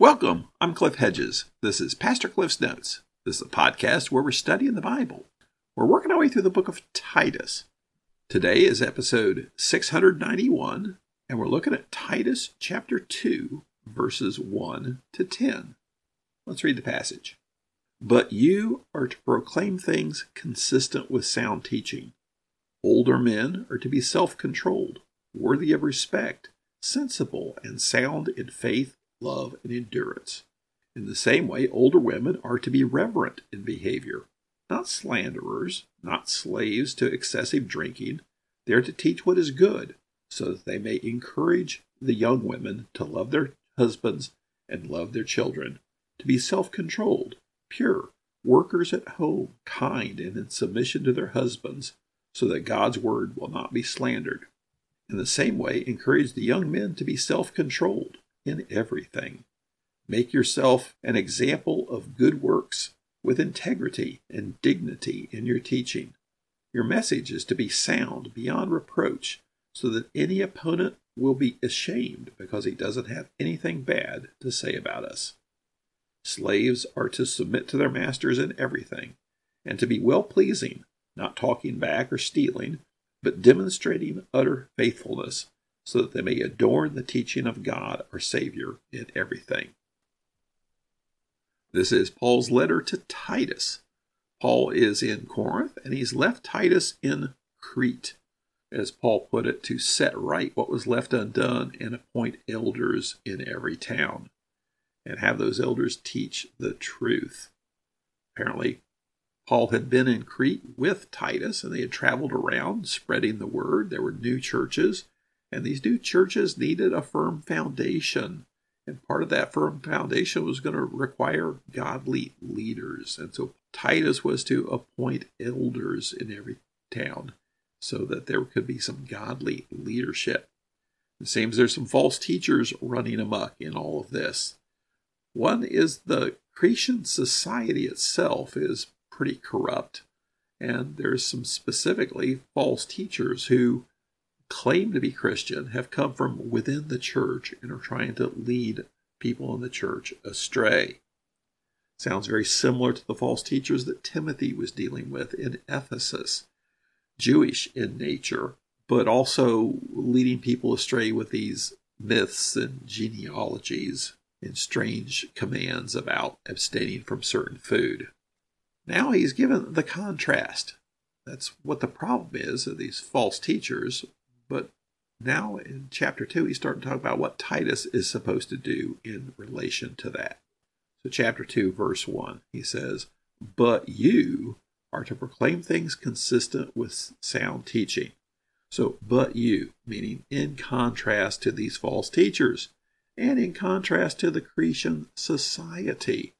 Welcome. I'm Cliff Hedges. This is Pastor Cliff's Notes. This is a podcast where we're studying the Bible. We're working our way through the book of Titus. Today is episode 691, and we're looking at Titus chapter 2, verses 1 to 10. Let's read the passage. But you are to proclaim things consistent with sound teaching. Older men are to be self controlled, worthy of respect, sensible, and sound in faith, love, and endurance. In the same way, older women are to be reverent in behavior, not slanderers, not slaves to excessive drinking. They are to teach what is good, so that they may encourage the young women to love their husbands and love their children, to be self controlled, pure, workers at home, kind, and in submission to their husbands, so that God's word will not be slandered. In the same way, encourage the young men to be self controlled in everything. Make yourself an example of good works with integrity and dignity in your teaching. Your message is to be sound beyond reproach, so that any opponent will be ashamed because he doesn't have anything bad to say about us. Slaves are to submit to their masters in everything, and to be well pleasing, not talking back or stealing, but demonstrating utter faithfulness, so that they may adorn the teaching of God our Savior in everything. This is Paul's letter to Titus. Paul is in Corinth, and he's left Titus in Crete, as Paul put it, to set right what was left undone and appoint elders in every town, and have those elders teach the truth. Apparently, Paul had been in Crete with Titus, and they had traveled around spreading the word. There were new churches, and these new churches needed a firm foundation. And part of that firm foundation was going to require godly leaders. And so Titus was to appoint elders in every town so that there could be some godly leadership. It seems there's some false teachers running amok in all of this. One is the Cretan society itself is pretty corrupt. And there's some specifically false teachers who claim to be Christian, have come from within the church, and are trying to lead people in the church astray. Sounds very similar to the false teachers that Timothy was dealing with in Ephesus. Jewish in nature, but also leading people astray with these myths and genealogies and strange commands about abstaining from certain food. Now he's given the contrast. That's what the problem is of these false teachers. But now in chapter 2, he's starting to talk about what Titus is supposed to do in relation to that. So, chapter 2, verse 1, he says, But you are to proclaim things consistent with sound teaching. So, but you, meaning in contrast to these false teachers and in contrast to the Cretan society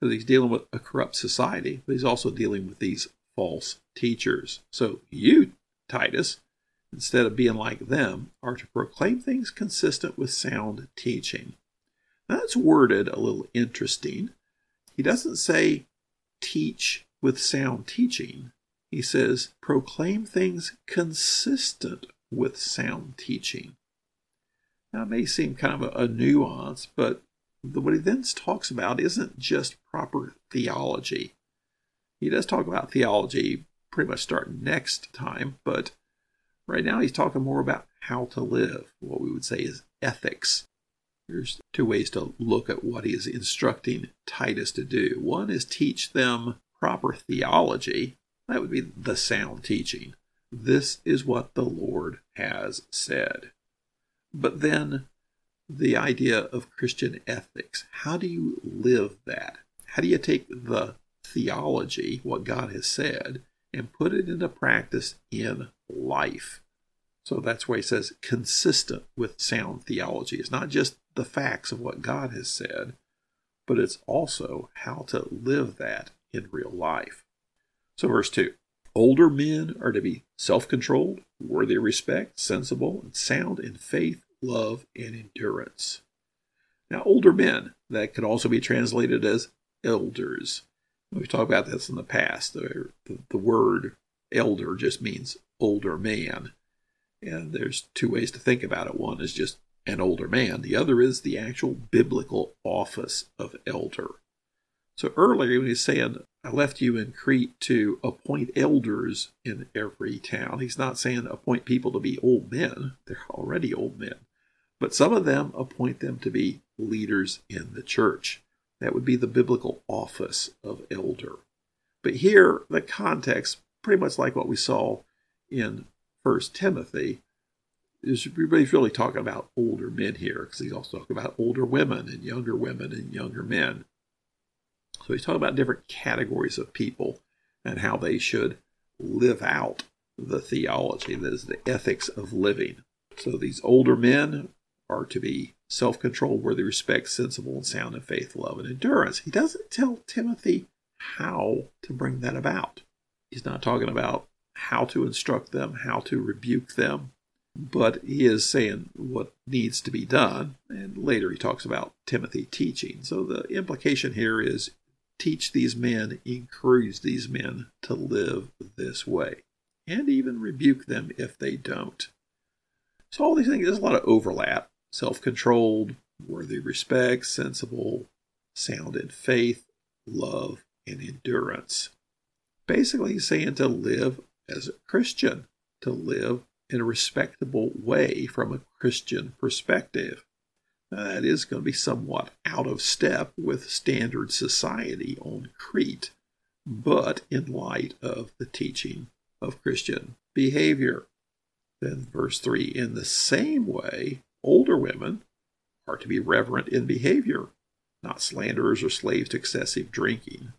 because he's dealing with a corrupt society, but he's also dealing with these false teachers. So you, Titus, instead of being like them, are to proclaim things consistent with sound teaching. Now, that's worded a little interesting. He doesn't say teach with sound teaching. He says proclaim things consistent with sound teaching. Now, it may seem kind of a, a nuance, but what he then talks about isn't just proper theology. He does talk about theology pretty much starting next time, but right now he's talking more about how to live, what we would say is ethics. There's two ways to look at what he is instructing Titus to do. One is teach them proper theology. That would be the sound teaching. This is what the Lord has said. But then the idea of Christian ethics. How do you live that? How do you take the theology, what God has said, and put it into practice in life? So that's why he says consistent with sound theology. It's not just the facts of what God has said, but it's also how to live that in real life. So, verse 2 Older men are to be self controlled, worthy of respect, sensible, and sound in faith, love, and endurance. Now, older men, that could also be translated as elders. We've talked about this in the past. The, the, the word elder just means older man. And there's two ways to think about it. One is just an older man. The other is the actual biblical office of elder. So earlier when he's saying, I left you in Crete to appoint elders in every town, he's not saying appoint people to be old men. They're already old men. But some of them appoint them to be leaders in the church. That would be the biblical office of elder. But here, the context, pretty much like what we saw in First Timothy, he's really talking about older men here, because he's also talking about older women and younger women and younger men. So he's talking about different categories of people and how they should live out the theology, that is, the ethics of living. So these older men are to be self controlled, worthy respect, sensible, and sound in faith, love, and endurance. He doesn't tell Timothy how to bring that about. He's not talking about how to instruct them, how to rebuke them, but he is saying what needs to be done. And later he talks about Timothy teaching. So the implication here is teach these men, encourage these men to live this way, and even rebuke them if they don't. So all these things, there's a lot of overlap self controlled, worthy respect, sensible, sound in faith, love, and endurance. Basically, saying to live as a Christian, to live in a respectable way from a Christian perspective. Now, that is going to be somewhat out of step with standard society on Crete, but in light of the teaching of Christian behavior. Then, verse 3 In the same way, Older women are to be reverent in behavior, not slanderers or slaves to excessive drinking.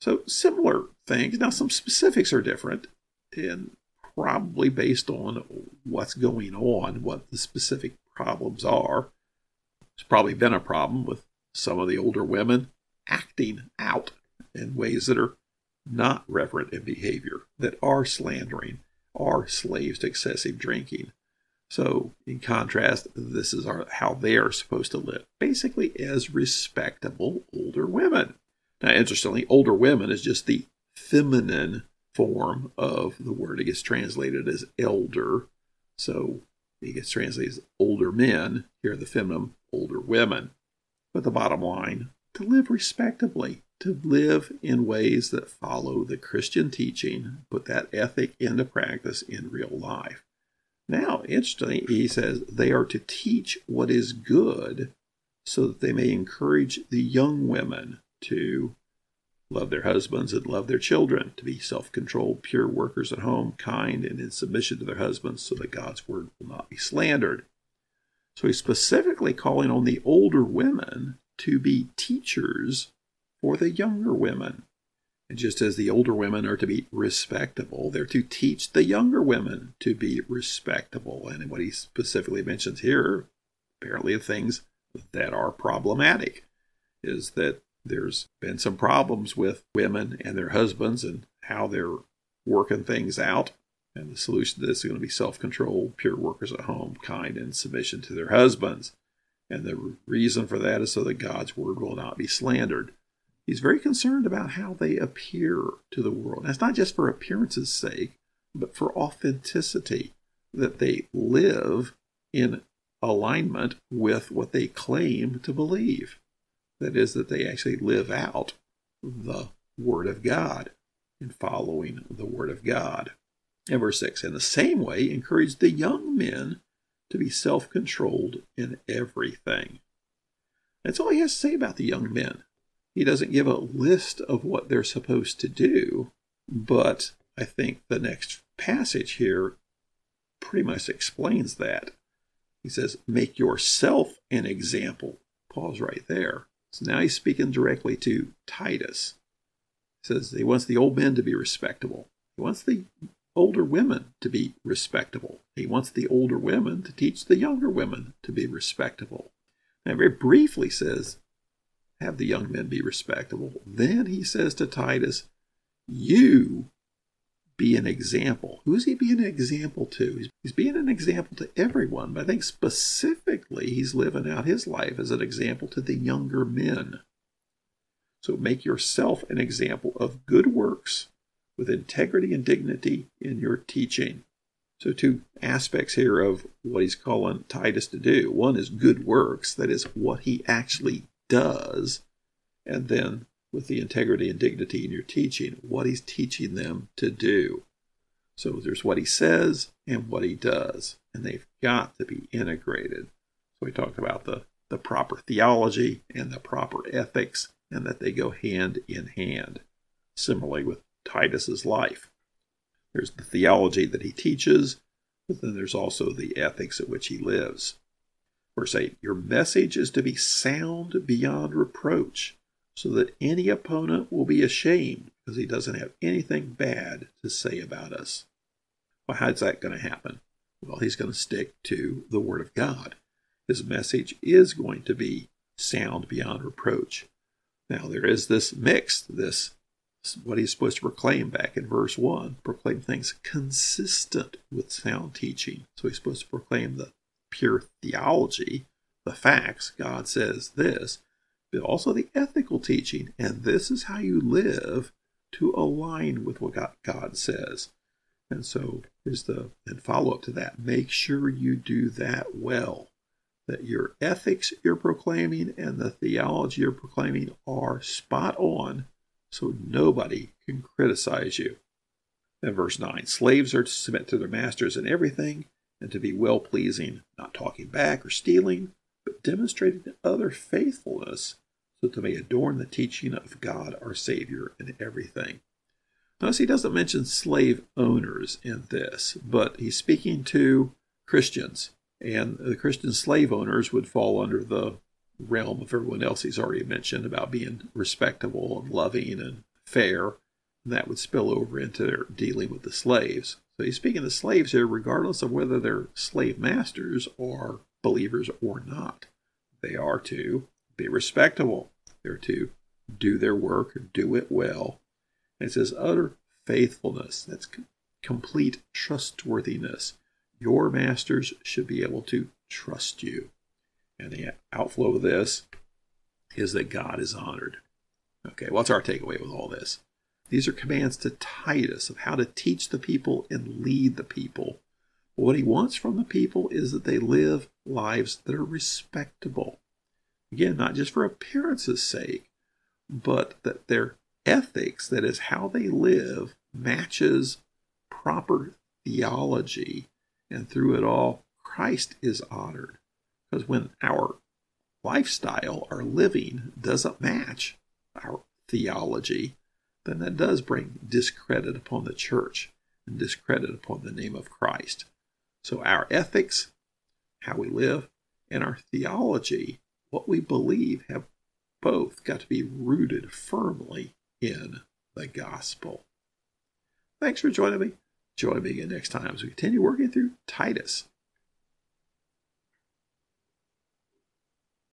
So, similar things. Now, some specifics are different, and probably based on what's going on, what the specific problems are. There's probably been a problem with some of the older women acting out in ways that are not reverent in behavior, that are slandering, are slaves to excessive drinking. So, in contrast, this is our, how they are supposed to live, basically as respectable older women. Now, interestingly, older women is just the feminine form of the word. It gets translated as elder. So, it gets translated as older men. Here, the feminine, older women. But the bottom line to live respectably, to live in ways that follow the Christian teaching, put that ethic into practice in real life. Now, interestingly, he says they are to teach what is good so that they may encourage the young women to love their husbands and love their children, to be self controlled, pure workers at home, kind, and in submission to their husbands, so that God's word will not be slandered. So he's specifically calling on the older women to be teachers for the younger women. And just as the older women are to be respectable, they're to teach the younger women to be respectable. And what he specifically mentions here, apparently, the things that are problematic is that there's been some problems with women and their husbands and how they're working things out. And the solution to this is going to be self control, pure workers at home, kind, and submission to their husbands. And the reason for that is so that God's word will not be slandered. He's very concerned about how they appear to the world. And it's not just for appearance's sake, but for authenticity, that they live in alignment with what they claim to believe. That is, that they actually live out the Word of God in following the Word of God. And verse 6 In the same way, encourage the young men to be self controlled in everything. That's all he has to say about the young men. He doesn't give a list of what they're supposed to do, but I think the next passage here pretty much explains that. He says, Make yourself an example. Pause right there. So now he's speaking directly to Titus. He says he wants the old men to be respectable. He wants the older women to be respectable. He wants the older women to teach the younger women to be respectable. Now, very briefly says have the young men be respectable. Then he says to Titus, You be an example. Who's he being an example to? He's being an example to everyone, but I think specifically he's living out his life as an example to the younger men. So make yourself an example of good works with integrity and dignity in your teaching. So, two aspects here of what he's calling Titus to do. One is good works, that is, what he actually does. And then, with the integrity and dignity in your teaching, what he's teaching them to do. So, there's what he says and what he does, and they've got to be integrated. So, we talked about the, the proper theology and the proper ethics, and that they go hand in hand. Similarly, with Titus's life. There's the theology that he teaches, but then there's also the ethics at which he lives. Verse 8 Your message is to be sound beyond reproach, so that any opponent will be ashamed because he doesn't have anything bad to say about us. Well, how's that going to happen? Well, he's going to stick to the Word of God. His message is going to be sound beyond reproach. Now, there is this mix, this what he's supposed to proclaim back in verse 1 proclaim things consistent with sound teaching. So he's supposed to proclaim the pure theology, the facts. God says this, but also the ethical teaching. And this is how you live to align with what God, says. And so is the and follow up to that. Make sure you do that well. That your ethics you're proclaiming and the theology you're proclaiming are spot on so nobody can criticize you. Then verse 9 Slaves are to submit to their masters in everything and to be well pleasing, not talking back or stealing, but demonstrating other faithfulness so that they may adorn the teaching of God our Savior in everything. Notice he doesn't mention slave owners in this, but he's speaking to Christians, and the Christian slave owners would fall under the realm of everyone else he's already mentioned about being respectable and loving and fair. And that would spill over into their dealing with the slaves. So he's speaking to slaves here, regardless of whether they're slave masters or believers or not. They are to be respectable. They're to do their work, do it well. And it says utter faithfulness. That's complete trustworthiness. Your masters should be able to trust you. And the outflow of this is that God is honored. Okay, what's our takeaway with all this? These are commands to Titus of how to teach the people and lead the people. What he wants from the people is that they live lives that are respectable. Again, not just for appearance's sake, but that their ethics, that is how they live, matches proper theology. And through it all, Christ is honored. Because when our lifestyle, our living, doesn't match our theology, then that does bring discredit upon the church and discredit upon the name of Christ. So our ethics, how we live, and our theology, what we believe, have both got to be rooted firmly in the gospel. Thanks for joining me. Join me again next time as we continue working through Titus.